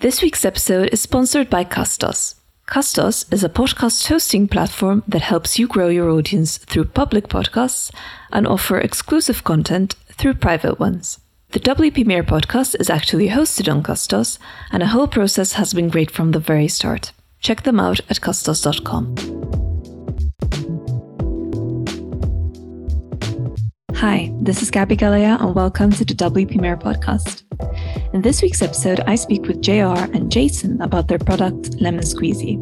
This week's episode is sponsored by Castos. Castos is a podcast hosting platform that helps you grow your audience through public podcasts and offer exclusive content through private ones. The WP Mayor podcast is actually hosted on Castos, and the whole process has been great from the very start. Check them out at castos.com. Hi, this is Gaby Galea, and welcome to the WP Mayor podcast. In this week's episode, I speak with JR and Jason about their product, Lemon Squeezy.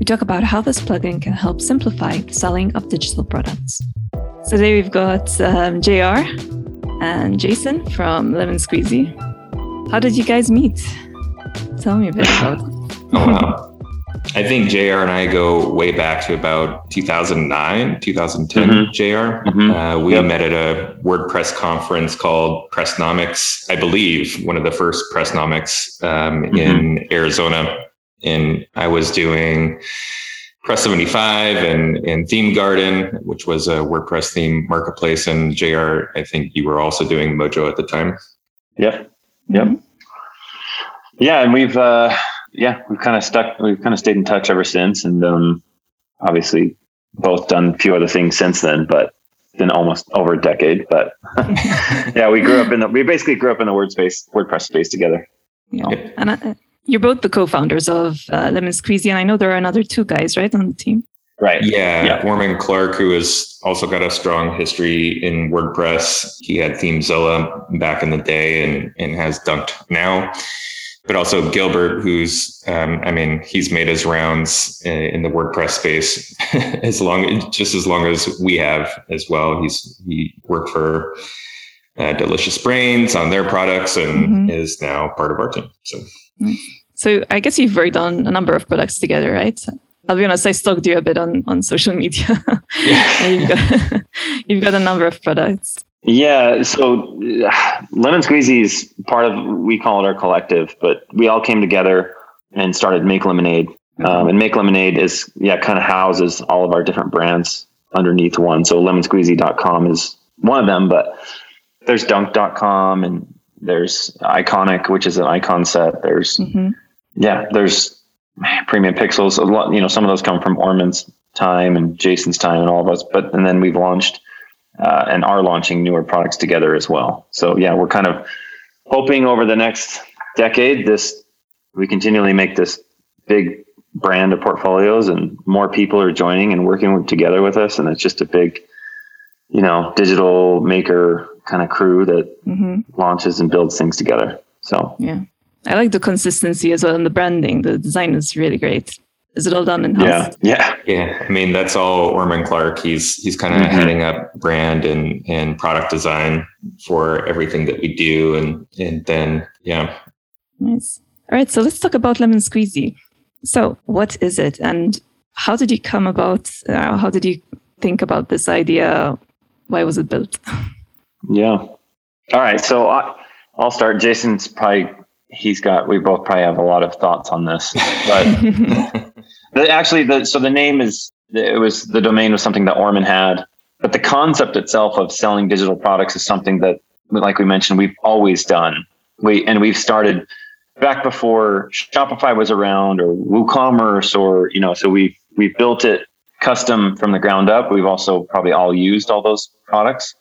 We talk about how this plugin can help simplify the selling of digital products. So today we've got um, JR and Jason from Lemon Squeezy. How did you guys meet? Tell me a bit about it. Oh, wow. I think JR and I go way back to about 2009, 2010. Mhm. JR, Mhm. uh, we Yep. met at a WordPress conference called Pressnomics, I believe, one of the first Pressnomics um, Mm-hmm. in Arizona. And I was doing Press 75 and, and Theme Garden, which was a WordPress theme marketplace. And JR, I think you were also doing Mojo at the time. Yep. Yep. Yeah, and we've uh yeah, we've kind of stuck we've kind of stayed in touch ever since and um obviously both done a few other things since then, but it's been almost over a decade. But yeah, we grew up in the we basically grew up in the word space WordPress space together. Yeah. And uh, you're both the co-founders of uh, Lemon Squeezy, and I know there are another two guys, right, on the team. Right. Yeah, Yeah. Orman Clark, who has also got a strong history in WordPress. He had ThemeZilla back in the day and, and has dunked now. But also Gilbert, who's, um, I mean, he's made his rounds in, in the WordPress space as long, just as long as we have as well. He's he worked for uh, Delicious Brains on their products and Mhm. is now part of our team. So So I guess you've worked on a number of products together, right? I'll be honest, I stalked you a bit on, on social media. You've, got, you've got a number of products. Yeah, so uh, Lemon Squeezy is part of we call it our collective, but we all came together and started Make Lemonade. Um, and Make Lemonade is yeah, kind of houses all of our different brands underneath one. So lemonsqueezy.com is one of them, but there's dunk.com and there's Iconic, which is an icon set. There's hmm yeah, there's premium pixels. A lot, you know, some of those come from Orman's time and Jason's time and all of us. But and then we've launched uh, and are launching newer products together as well. So yeah, we're kind of hoping over the next decade, this we continually make this big brand of portfolios, and more people are joining and working together with us, and it's just a big, you know, digital maker kind of crew that hmm launches and builds things together. So Yeah. I like the consistency as well and the branding. The design is really great. Is it all done in house? yeah, yeah, Yeah, I mean that's all Orman Clark. He's he's kind of Mhm. heading up brand and and product design for everything that we do, and and then yeah, Nice. All right, so let's talk about Lemon Squeezy. So, what is it, and how did you come about? Uh, how did you think about this idea? Why was it built? Yeah. All right. So I, I'll start. Jason's probably, he's got, we both probably have a lot of thoughts on this. But the, actually, the, so the name is, it was, the domain was something that Orman had. But the concept itself of selling digital products is something that, like we mentioned, we've always done. We, and we've started back before Shopify was around or WooCommerce or, you know, so we've, we've built it custom from the ground up. We've also probably all used all those products.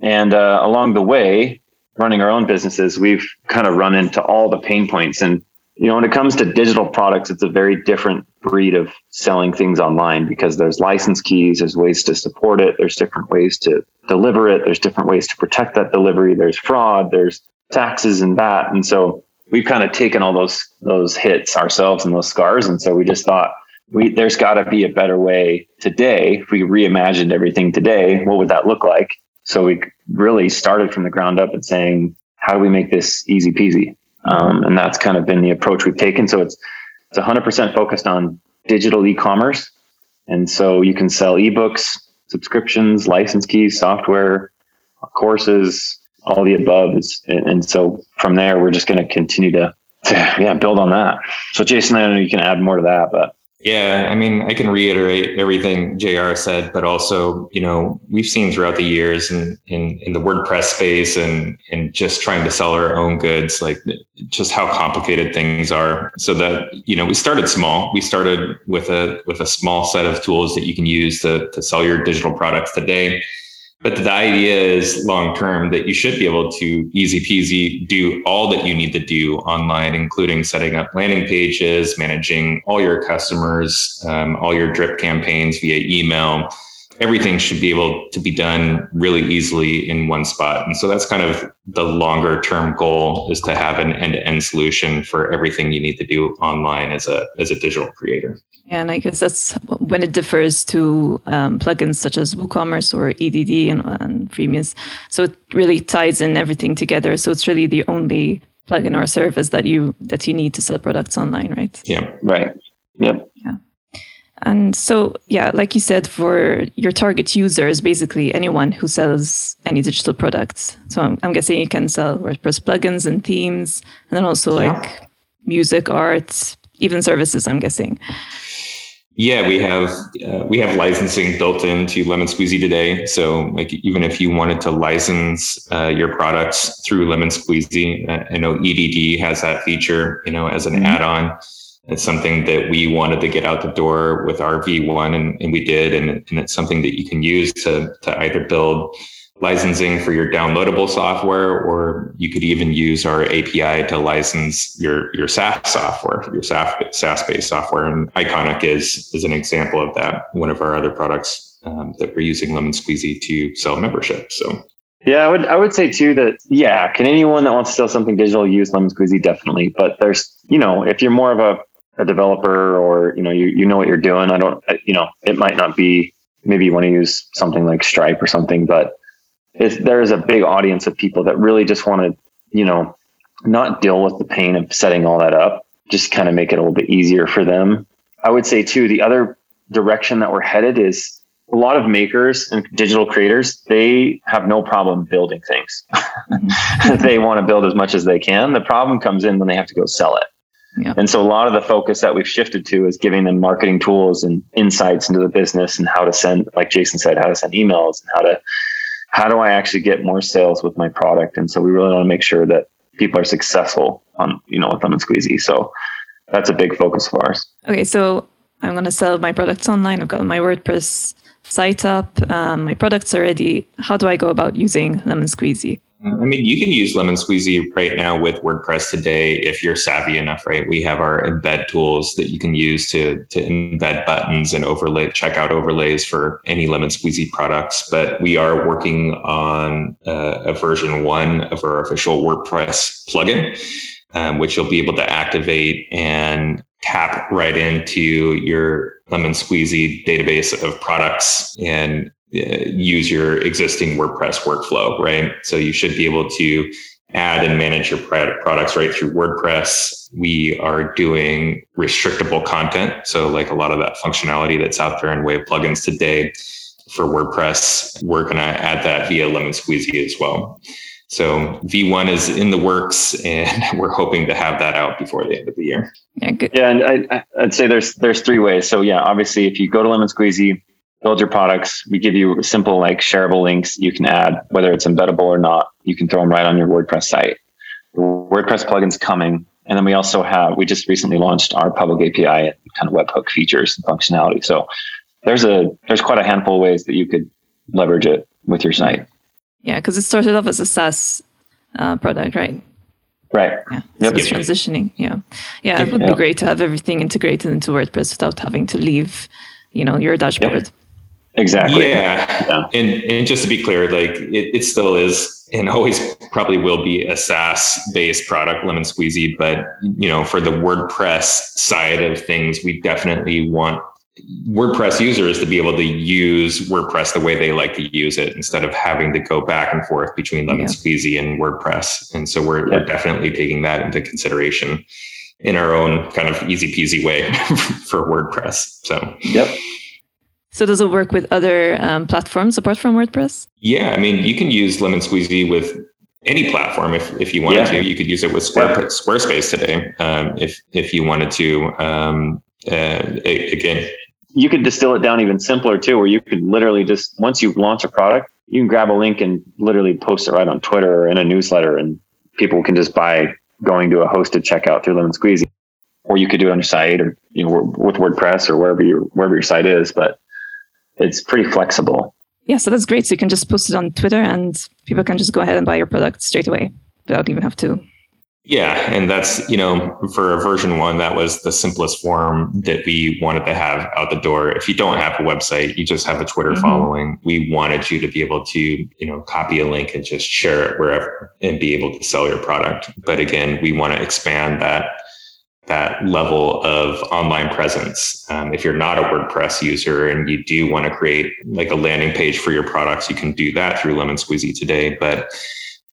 And uh, along the way, running our own businesses, we've kind of run into all the pain points. And you know, when it comes to digital products, it's a very different breed of selling things online because there's license keys, there's ways to support it, there's different ways to deliver it, there's different ways to protect that delivery, there's fraud, there's taxes and that. And so we've kind of taken all those those hits ourselves and those scars. And so we just thought we there's got to be a better way today. If we reimagined everything today, what would that look like? So we really started from the ground up and saying, how do we make this easy peasy? Um, and that's kind of been the approach we've taken. So it's it's 100% focused on digital e-commerce, and so you can sell ebooks, subscriptions, license keys, software, courses, all the above. Is, and, so from there, we're just going to continue to yeah build on that. So Jason, I know you can add more to that, but Yeah, I mean, I can reiterate everything JR said, but also, you know, we've seen throughout the years in, in, in the WordPress space and, and just trying to sell our own goods, like just how complicated things are. So that, you know, we started small. We started with a with a small set of tools that you can use to, to sell your digital products today. But the idea is long term that you should be able to easy peasy do all that you need to do online, including setting up landing pages, managing all your customers, um, all your drip campaigns via email, everything should be able to be done really easily in one spot. And so that's kind of the longer term goal is to have an end to end solution for everything you need to do online as a, as a digital creator. Yeah, and I guess that's when it differs to um, plugins such as WooCommerce or EDD and, and Freemius. So it really ties in everything together. So it's really the only plugin or service that you that you need to sell products online, right? Yeah. Right. And so, yeah, like you said, for your target users, basically anyone who sells any digital products. So I'm, I'm guessing you can sell WordPress plugins and themes, and then also yeah. like music, art, even services. I'm guessing. Yeah, we have uh, we have licensing built into Lemon Squeezy today. So, like, even if you wanted to license uh, your products through Lemon Squeezy, uh, I know EDD has that feature. You know, as an mm-hmm. add-on it's something that we wanted to get out the door with our V1, and, and we did. And, and it's something that you can use to, to either build licensing for your downloadable software, or you could even use our API to license your, your SaaS software, your SaaS based software. And Iconic is, is an example of that, one of our other products um, that we're using Lemon Squeezy to sell membership. So yeah, I would I would say too that yeah, can anyone that wants to sell something digital use Lemon Squeezy? Definitely. But there's you know, if you're more of a a developer or you know you you know what you're doing. I don't you know it might not be maybe you want to use something like Stripe or something, but there is a big audience of people that really just want to you know not deal with the pain of setting all that up. Just kind of make it a little bit easier for them. I would say too the other direction that we're headed is a lot of makers and digital creators they have no problem building things mm-hmm. they want to build as much as they can the problem comes in when they have to go sell it yeah. And so a lot of the focus that we've shifted to is giving them marketing tools and insights into the business and how to send, like Jason said, how to send emails and how to, how do I actually get more sales with my product? And so we really want to make sure that people are successful on, you know, with Lemon Squeezy. So that's a big focus of ours. Okay. So I'm going to sell my products online. I've got my WordPress site up. Um, my products are ready. How do I go about using Lemon Squeezy? I mean, you can use Lemon Squeezy right now with WordPress today if you're savvy enough, right? We have our embed tools that you can use to, to embed buttons and overlay checkout overlays for any Lemon Squeezy products. But we are working on uh, a version one of our official WordPress plugin, um, which you'll be able to activate and tap right into your Lemon Squeezy database of products and Uh, use your existing WordPress workflow, right? So you should be able to add and manage your products right through WordPress. We are doing restrictable content. So like a lot of that functionality that's out there in way of plugins today for WordPress, we're going to add that via Lemon Squeezy as well. So V1 is in the works, and we're hoping to have that out before the end of the year. Yeah, good. yeah, and I, would say there's there's three ways. So yeah, obviously, if you go to Lemon Squeezy, build your products. We give you simple, like shareable links you can add, whether it's embeddable or not. You can throw them right on your WordPress site. The WordPress plugin's coming. And then we also have, we just recently launched our public API and kind of webhook features and functionality. So there's a, there's quite a handful of ways that you could leverage it with your site. Yeah. Cause it started off as a SaaS uh, product, right? Right. Yeah. Yep. So it's transitioning. Yeah. Yeah. It would be great to have everything integrated into WordPress without having to leave, you know, your dashboard. Yep. Exactly. Yeah. yeah. And and just to be clear, like it, it still is and always probably will be a SaaS based product, Lemon Squeezy. But you know, for the WordPress side of things, we definitely want WordPress users to be able to use WordPress the way they like to use it instead of having to go back and forth between Lemon yeah. Squeezy and WordPress. And so we're, yeah. we're definitely taking that into consideration in our own kind of easy peasy way for WordPress. So, yep. So does it work with other um, platforms apart from WordPress? Yeah, I mean, you can use Lemon Squeezy with any platform if, if you wanted yeah. to. You could use it with Square, Squarespace today um, if if you wanted to. Um, uh, again, you could distill it down even simpler too, where you could literally just once you launch a product, you can grab a link and literally post it right on Twitter or in a newsletter, and people can just buy going to a hosted checkout through Lemon Squeezy. Or you could do it on your site, or you know, with WordPress or wherever your wherever your site is. But it's pretty flexible. Yeah, so that's great. So you can just post it on Twitter, and people can just go ahead and buy your product straight away without even have to yeah, and that's, you know, for a version one, that was the simplest form that we wanted to have out the door. If you don't have a website, you just have a Twitter mm-hmm. following. We wanted you to be able to, you know, copy a link and just share it wherever and be able to sell your product. But again, we want to expand that that level of online presence. Um, if you're not a WordPress user and you do want to create like a landing page for your products, you can do that through Lemon Squeezy today. But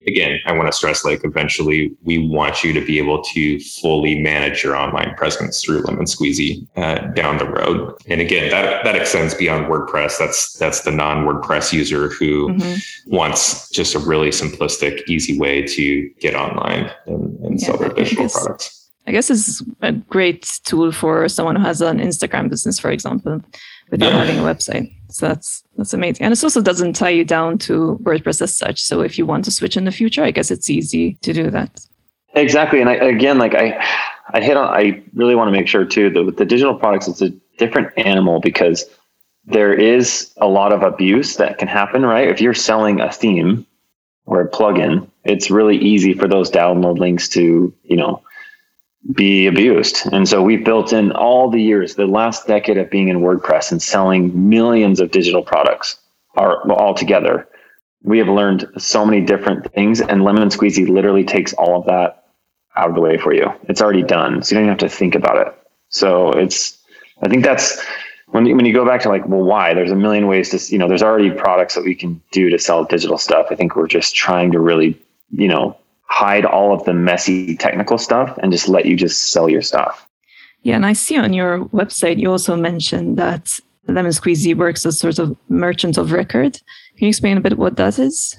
again, I want to stress like eventually we want you to be able to fully manage your online presence through Lemon Squeezy uh, down the road. And again, that that extends beyond WordPress. That's that's the non WordPress user who mm-hmm. wants just a really simplistic, easy way to get online and, and yeah, sell their digital products. I guess it's a great tool for someone who has an Instagram business, for example, without yeah. having a website. So that's that's amazing. And it also doesn't tie you down to WordPress as such. So if you want to switch in the future, I guess it's easy to do that. Exactly. And I, again, like I, I hit on, I really want to make sure too that with the digital products, it's a different animal because there is a lot of abuse that can happen, right? If you're selling a theme or a plugin, it's really easy for those download links to, you know, be abused. And so we've built in all the years, the last decade of being in WordPress and selling millions of digital products are all together. We have learned so many different things and Lemon Squeezy literally takes all of that out of the way for you. It's already done. So you don't even have to think about it. So it's, I think that's when you, when you go back to like, well, why there's a million ways to, you know, there's already products that we can do to sell digital stuff. I think we're just trying to really, you know, hide all of the messy technical stuff and just let you just sell your stuff. Yeah, and I see on your website you also mentioned that Lemon Squeezy works as sort of merchant of record. Can you explain a bit what that is?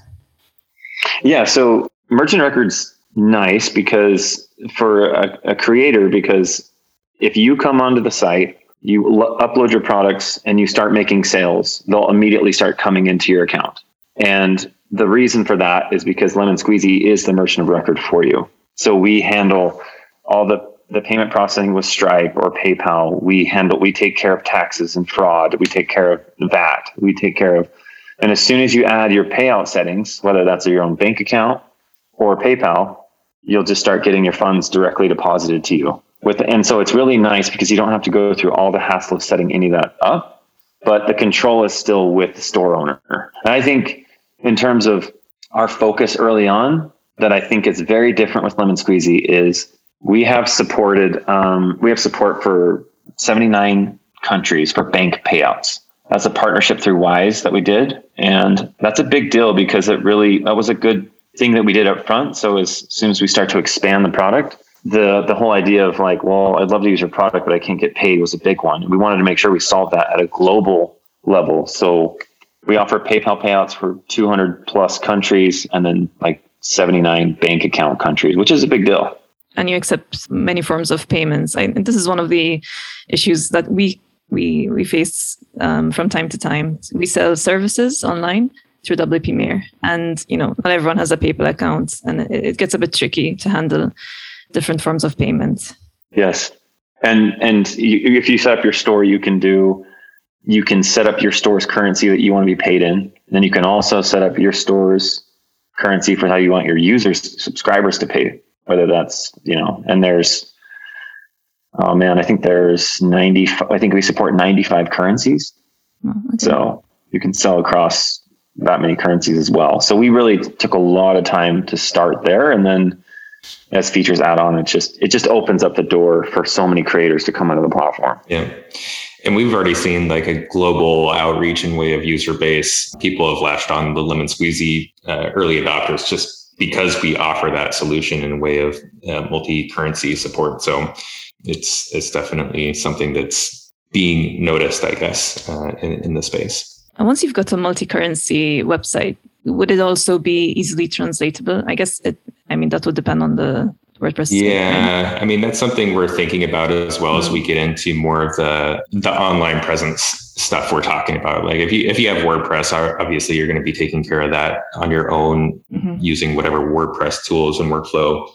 Yeah, so merchant record's nice because for a, a creator, because if you come onto the site, you upload your products and you start making sales, they'll immediately start coming into your account. And the reason for that is because Lemon Squeezy is the merchant of record for you. So we handle all the, the payment processing with Stripe or PayPal. We handle, we take care of taxes and fraud. We take care of VAT. We take care of, and as soon as you add your payout settings, whether that's your own bank account or PayPal, you'll just start getting your funds directly deposited to you. With, and so it's really nice because you don't have to go through all the hassle of setting any of that up, but the control is still with the store owner. And I think in terms of our focus early on that I think is very different with Lemon Squeezy is we have supported um, we have support for 79 countries for bank payouts. That's a partnership through Wise that we did, and that's a big deal because it really that was a good thing that we did up front. So as soon as we start to expand the product, the the whole idea of like, well, I'd love to use your product, but I can't get paid was a big one. We wanted to make sure we solved that at a global level. So we offer PayPal payouts for 200 plus countries and then like 79 bank account countries, which is a big deal. And you accept many forms of payments. I, and this is one of the issues that we we we face um, from time to time. We sell services online through WP Mayor, and you know not everyone has a PayPal account, and it, it gets a bit tricky to handle different forms of payment. Yes, and and you, if you set up your store, you can do you can set up your store's currency that you want to be paid in. And then you can also set up your store's currency for how you want your users, subscribers to pay, whether that's, you know, and there's, oh man, I think there's 90, I think we support 95 currencies. Oh, okay. So you can sell across that many currencies as well. So we really took a lot of time to start there. And then as features add on, it just, it just opens up the door for so many creators to come onto the platform. Yeah. And we've already seen like a global outreach and way of user base. People have latched on the Lemon Squeezy uh, early adopters just because we offer that solution in a way of uh, multi-currency support. So it's it's definitely something that's being noticed, I guess, uh, in, in the space. And once you've got a multi-currency website, would it also be easily translatable? I guess it. I mean, that would depend on the WordPress. Yeah, I mean that's something we're thinking about as well mm-hmm. as we get into more of the the online presence stuff we're talking about. Like if you if you have WordPress, obviously you're going to be taking care of that on your own mm-hmm. using whatever WordPress tools and workflow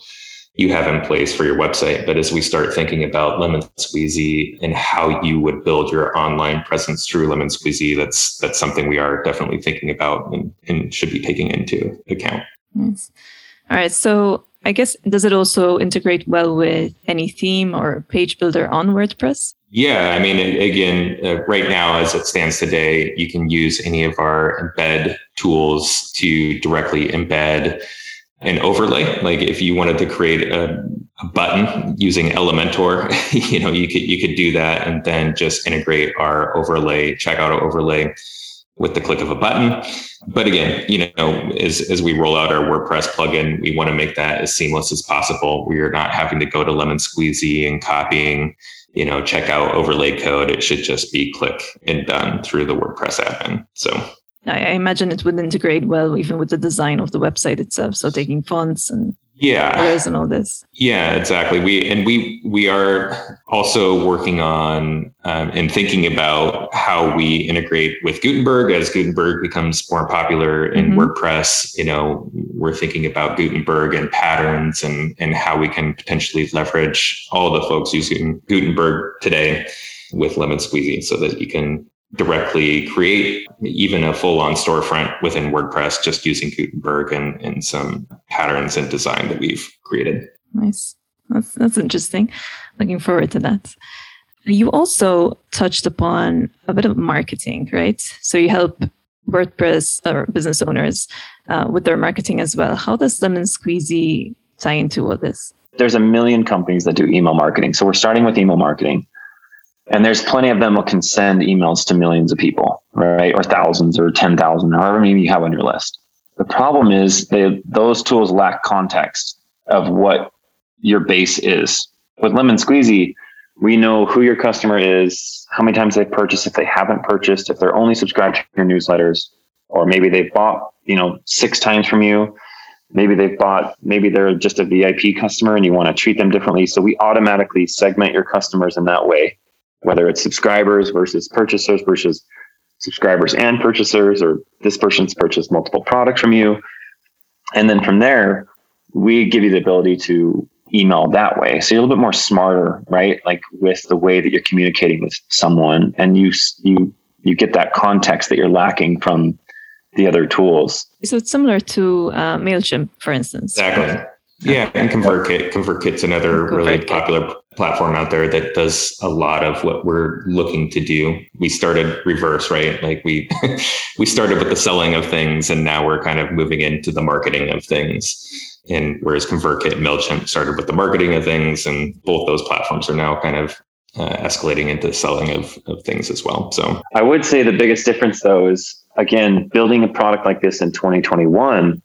you have in place for your website. But as we start thinking about Lemon Squeezy and how you would build your online presence through Lemon Squeezy, that's that's something we are definitely thinking about and, and should be taking into account. Nice. All right. So I guess does it also integrate well with any theme or page builder on WordPress? Yeah, I mean, again, uh, right now as it stands today, you can use any of our embed tools to directly embed an overlay. Like if you wanted to create a, a, button using Elementor, you know, you could you could do that and then just integrate our overlay, checkout overlay with the click of a button. But again, you know, as as we roll out our WordPress plugin, we want to make that as seamless as possible. We are not having to go to Lemon Squeezy and copying, you know, checkout overlay code. It should just be click and done through the WordPress admin. So I, imagine it would integrate well even with the design of the website itself. So taking fonts and yeah and all this. Yeah, exactly. We and we we are also working on um, and thinking about how we integrate with Gutenberg as Gutenberg becomes more popular in mm-hmm. WordPress. You know, we're thinking about Gutenberg and patterns and and how we can potentially leverage all the folks using Gutenberg today with Lemon Squeezy so that you can directly create even a full on storefront within WordPress just using Gutenberg and, and some patterns and design that we've created. Nice. That's, that's interesting. Looking forward to that. You also touched upon a bit of marketing, right? So you help WordPress or business owners uh, with their marketing as well. How does Lemon Squeezy tie into all this? There's a million companies that do email marketing. So we're starting with email marketing. And there's plenty of them who can send emails to millions of people, right? Or thousands or 10,000, however many you have on your list. The problem is they, those tools lack context of what your base is. With Lemon Squeezy, we know who your customer is, how many times they've purchased, if they haven't purchased, if they're only subscribed to your newsletters, or maybe they've bought, you know, six times from you. Maybe they've bought, maybe they're just a VIP customer and you want to treat them differently. So we automatically segment your customers in that way whether it's subscribers versus purchasers versus subscribers and purchasers, or this person's purchased multiple products from you. And then from there, we give you the ability to email that way. So you're a little bit more smarter, right? Like with the way that you're communicating with someone and you, you, you get that context that you're lacking from the other tools. So it's similar to uh, MailChimp, for instance. Exactly. Yeah, and ConvertKit. ConvertKit's another really popular platform out there that does a lot of what we're looking to do. We started reverse, right? Like we we started with the selling of things, and now we're kind of moving into the marketing of things. And whereas ConvertKit and Mailchimp started with the marketing of things, and both those platforms are now kind of uh, escalating into selling of, of things as well. So I would say the biggest difference, though, is again building a product like this in 2021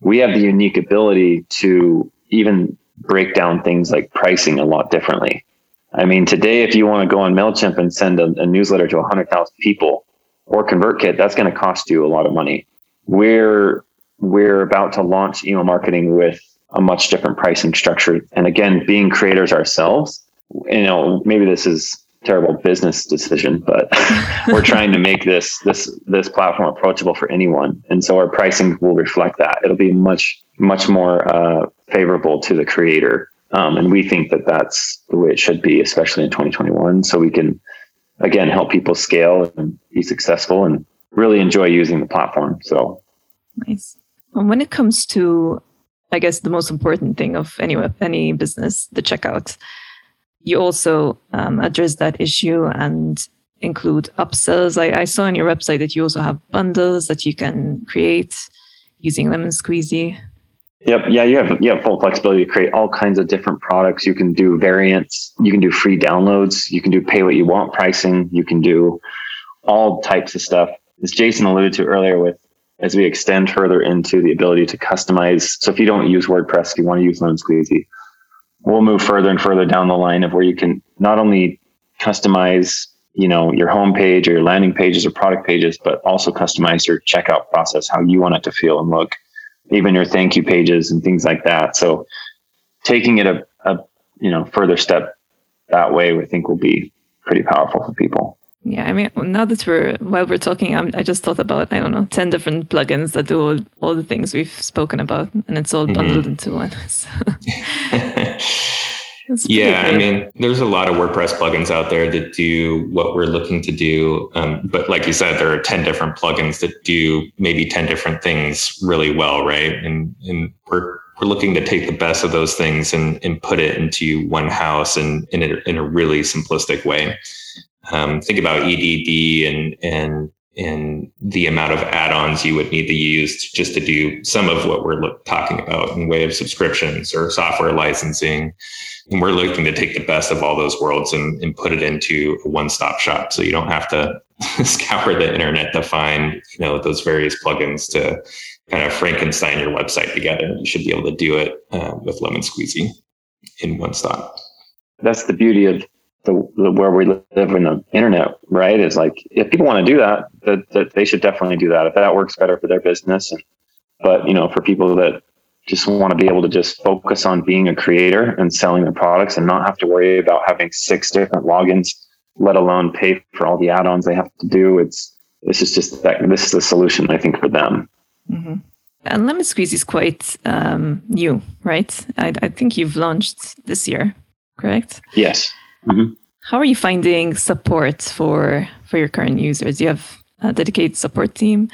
we have the unique ability to even break down things like pricing a lot differently. I mean, today, if you want to go on MailChimp and send a, a newsletter to 100,000 people or ConvertKit, that's going to cost you a lot of money. We're, we're about to launch email marketing with a much different pricing structure. And again, being creators ourselves, you know, maybe this is terrible business decision, but we're trying to make this this this platform approachable for anyone, and so our pricing will reflect that. It'll be much much more uh, favorable to the creator, um, and we think that that's the way it should be, especially in 2021. So we can again help people scale and be successful and really enjoy using the platform. So nice. And when it comes to, I guess the most important thing of any any business, the checkout you also um, address that issue and include upsells. I, I, saw on your website that you also have bundles that you can create using Lemon Squeezy. Yep. Yeah, you have you have full flexibility to create all kinds of different products. You can do variants. You can do free downloads. You can do pay what you want pricing. You can do all types of stuff. As Jason alluded to earlier, with as we extend further into the ability to customize. So if you don't use WordPress, if you want to use Lemon Squeezy, we'll move further and further down the line of where you can not only customize you know your homepage or your landing pages or product pages but also customize your checkout process how you want it to feel and look even your thank you pages and things like that so taking it a, a you know further step that way, I think will be pretty powerful for people. Yeah, I mean, now that we're while we're talking, I'm, i just thought about I don't know ten different plugins that do all, all the things we've spoken about, and it's all bundled mm-hmm. into one. yeah, I mean, there's a lot of WordPress plugins out there that do what we're looking to do, um, but like you said, there are ten different plugins that do maybe ten different things really well, right? And and we're we're looking to take the best of those things and and put it into one house and in a, in a really simplistic way um, think about EDD and and and the amount of add-ons you would need to use just to do some of what we're talking about in way of subscriptions or software licensing. And we're looking to take the best of all those worlds and, and put it into a one-stop shop. So you don't have to scour the internet to find, you know, those various plugins to kind of Frankenstein your website together. You should be able to do it uh, with Lemon Squeezy in one stop. That's the beauty of the, the, where we live in the internet, right? Is like if people want to do that, that, that they should definitely do that if that works better for their business. And, but you know, for people that just want to be able to just focus on being a creator and selling their products and not have to worry about having six different logins, let alone pay for all the add-ons they have to do. It's this is just that this is the solution I think for them. Mm-hmm. And Lemon Squeezy is quite um, new, right? I, I think you've launched this year, correct? Yes. Mm-hmm. How are you finding support for for your current users? Do you have a dedicated support team?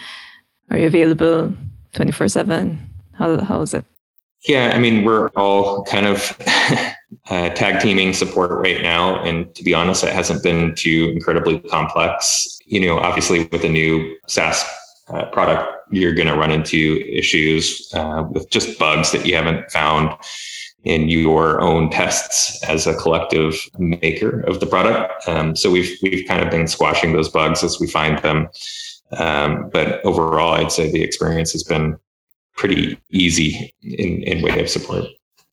Are you available twenty four seven? How how is it? Yeah, I mean, we're all kind of uh, tag teaming support right now, and to be honest, it hasn't been too incredibly complex. You know, obviously, with a new SaaS uh, product, you're going to run into issues uh, with just bugs that you haven't found in your own tests as a collective maker of the product. Um, so we've we've kind of been squashing those bugs as we find them. Um, but overall, I'd say the experience has been pretty easy in, in way of support.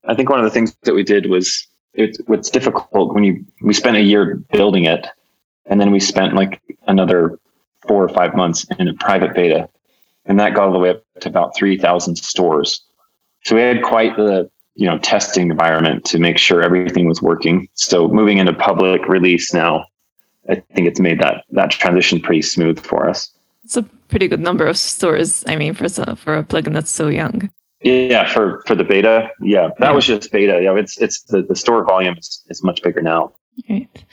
I think one of the things that we did was it, what's difficult when you we spent a year building it, and then we spent like another four or five months in a private beta, and that got all the way up to about three thousand stores. So we had quite the you know testing environment to make sure everything was working. So moving into public release now, I think it's made that that transition pretty smooth for us. It's a pretty good number of stores. I mean, for for a plugin that's so young. Yeah, for for the beta, yeah, that yeah. was just beta. Yeah, it's it's the the store volume is, is much bigger now. Right.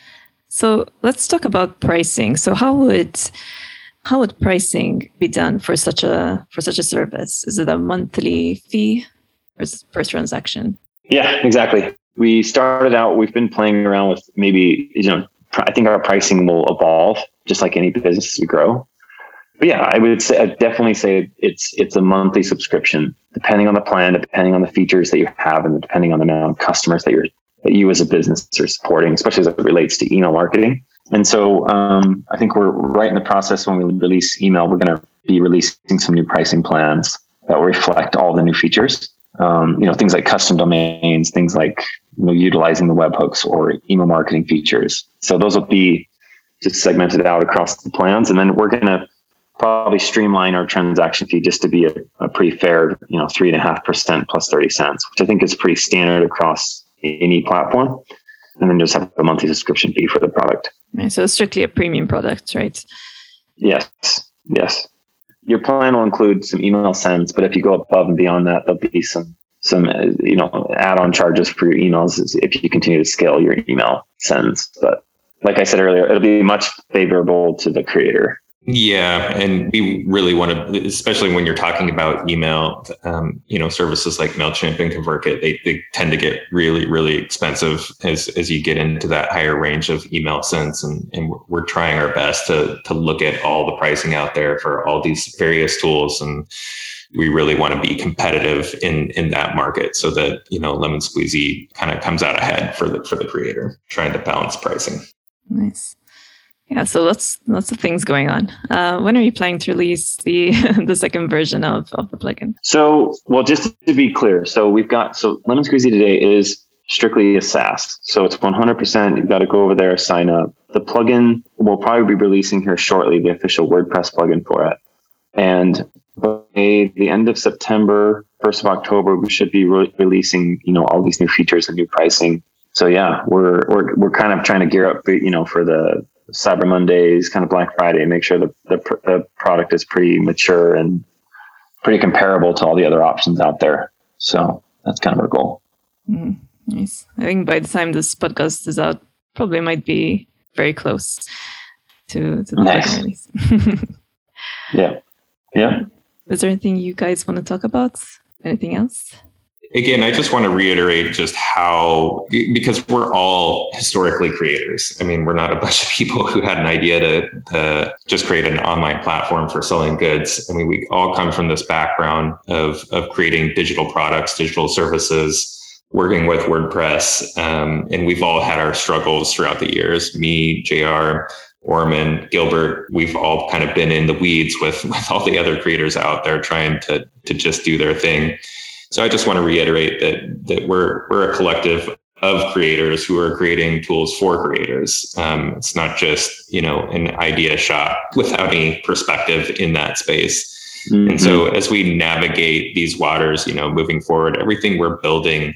So let's talk about pricing. So how would how would pricing be done for such a for such a service? Is it a monthly fee? First transaction. Yeah, exactly. We started out, we've been playing around with maybe, you know, I think our pricing will evolve just like any business as we grow. But yeah, I would say, I'd definitely say it's, it's a monthly subscription, depending on the plan, depending on the features that you have, and depending on the amount of customers that you're, that you as a business are supporting, especially as it relates to email marketing. And so um, I think we're right in the process when we release email, we're going to be releasing some new pricing plans that will reflect all the new features um, you know, things like custom domains, things like you know, utilizing the webhooks or email marketing features. So those will be just segmented out across the plans, and then we're going to probably streamline our transaction fee just to be a, a pretty fair, you know, three and a half percent plus thirty cents, which I think is pretty standard across any platform. And then just have a monthly subscription fee for the product. Right, so it's strictly a premium product, right? Yes. Yes your plan will include some email sends, but if you go above and beyond that, there'll be some some uh, you know add-on charges for your emails if you continue to scale your email sends. But like I said earlier, it'll be much favorable to the creator yeah, and we really want to, especially when you're talking about email, um, you know, services like Mailchimp and ConvertKit, they, they tend to get really, really expensive as as you get into that higher range of email sends, and and we're trying our best to to look at all the pricing out there for all these various tools, and we really want to be competitive in in that market so that you know Lemon Squeezy kind of comes out ahead for the for the creator, trying to balance pricing. Nice. Yeah, so lots lots of things going on. Uh, when are you planning to release the the second version of, of the plugin? So, well, just to be clear, so we've got so Lemon Squeezy today is strictly a SaaS. So it's 100%. You've got to go over there, sign up. The plugin will probably be releasing here shortly, the official WordPress plugin for it. And by the end of September, first of October, we should be re- releasing, you know, all these new features and new pricing. So yeah, we're we're we're kind of trying to gear up, you know, for the Cyber Mondays, kind of Black Friday, make sure the the, the product is pretty mature and pretty comparable to all the other options out there. So that's kind of our goal. Mm, nice. I think by the time this podcast is out, probably might be very close to, to the nice. release. yeah. Yeah. Is there anything you guys want to talk about? Anything else? Again, I just want to reiterate just how, because we're all historically creators. I mean, we're not a bunch of people who had an idea to, to just create an online platform for selling goods. I mean, we all come from this background of, of creating digital products, digital services, working with WordPress. Um, and we've all had our struggles throughout the years. Me, JR, Orman, Gilbert, we've all kind of been in the weeds with, with all the other creators out there trying to, to just do their thing. So I just want to reiterate that that we're we're a collective of creators who are creating tools for creators. Um, it's not just you know an idea shop without any perspective in that space. Mm-hmm. And so as we navigate these waters, you know, moving forward, everything we're building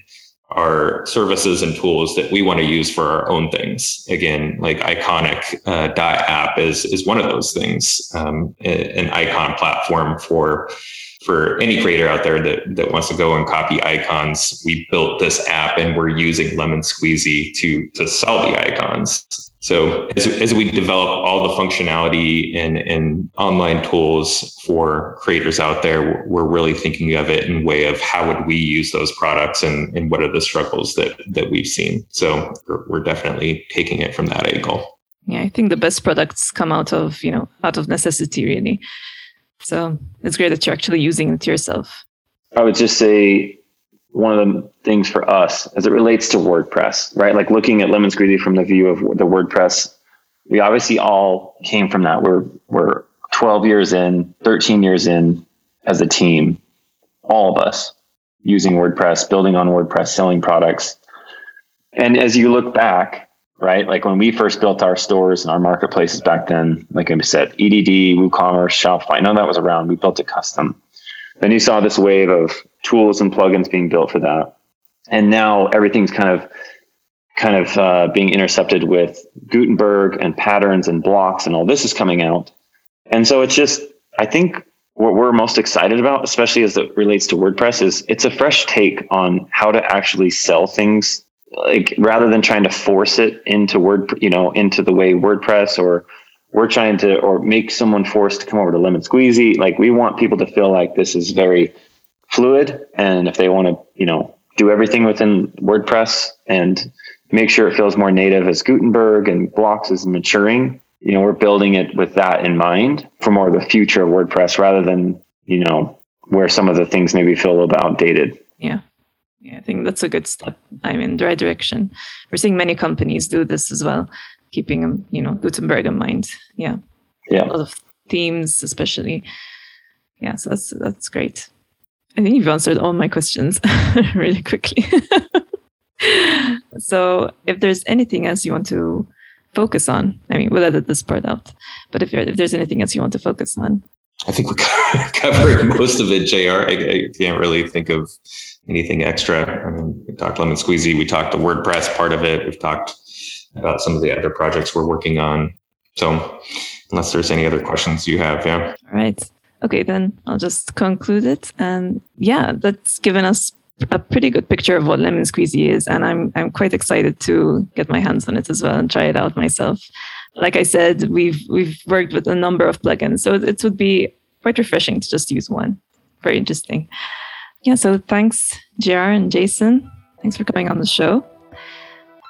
are services and tools that we want to use for our own things. Again, like Iconic uh, app is is one of those things, um, an icon platform for for any creator out there that, that wants to go and copy icons, we built this app and we're using Lemon Squeezy to, to sell the icons. So as, as we develop all the functionality and, and online tools for creators out there, we're really thinking of it in way of how would we use those products and, and what are the struggles that, that we've seen. So we're, we're definitely taking it from that angle. Yeah, I think the best products come out of, you know, out of necessity really. So it's great that you're actually using it yourself. I would just say one of the things for us as it relates to WordPress, right? Like looking at Lemon Squeezy from the view of the WordPress, we obviously all came from that. We're we're 12 years in, 13 years in as a team, all of us using WordPress, building on WordPress, selling products. And as you look back, right? Like when we first built our stores and our marketplaces back then, like I said, EDD, WooCommerce, Shopify, none of that was around. We built it custom. Then you saw this wave of tools and plugins being built for that. And now everything's kind of kind of uh, being intercepted with Gutenberg and patterns and blocks and all this is coming out. And so it's just, I think what we're most excited about, especially as it relates to WordPress, is it's a fresh take on how to actually sell things like rather than trying to force it into word you know into the way wordpress or we're trying to or make someone forced to come over to lemon squeezy like we want people to feel like this is very fluid and if they want to you know do everything within wordpress and make sure it feels more native as gutenberg and blocks is maturing you know we're building it with that in mind for more of the future of wordpress rather than you know where some of the things maybe feel a little bit outdated. Yeah yeah, I think that's a good step. I'm in the right direction. We're seeing many companies do this as well, keeping um, you know Gutenberg in mind. Yeah, yeah, a lot of themes, especially. Yeah, so that's that's great. I think you've answered all my questions really quickly. so, if there's anything else you want to focus on, I mean, we'll edit this part out. But if, if there's anything else you want to focus on, I think we covered most of it, Jr. I, I can't really think of anything extra. I mean, we talked Lemon Squeezy, we talked the WordPress part of it, we've talked about some of the other projects we're working on. So, unless there's any other questions you have, yeah. All right. Okay, then I'll just conclude it. And yeah, that's given us a pretty good picture of what Lemon Squeezy is, and I'm I'm quite excited to get my hands on it as well and try it out myself. Like I said, we've we've worked with a number of plugins, so it would be quite refreshing to just use one. Very interesting yeah, so thanks, JR and Jason. Thanks for coming on the show.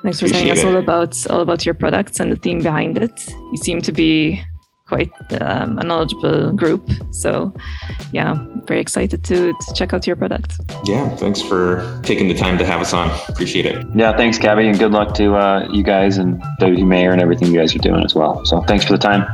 Thanks for telling us all about all about your products and the theme behind it. You seem to be quite um, a knowledgeable group. So, yeah, very excited to, to check out your product. Yeah, thanks for taking the time to have us on. Appreciate it. Yeah, thanks, Gaby, and good luck to uh, you guys and WP Mayor and everything you guys are doing as well. So, thanks for the time.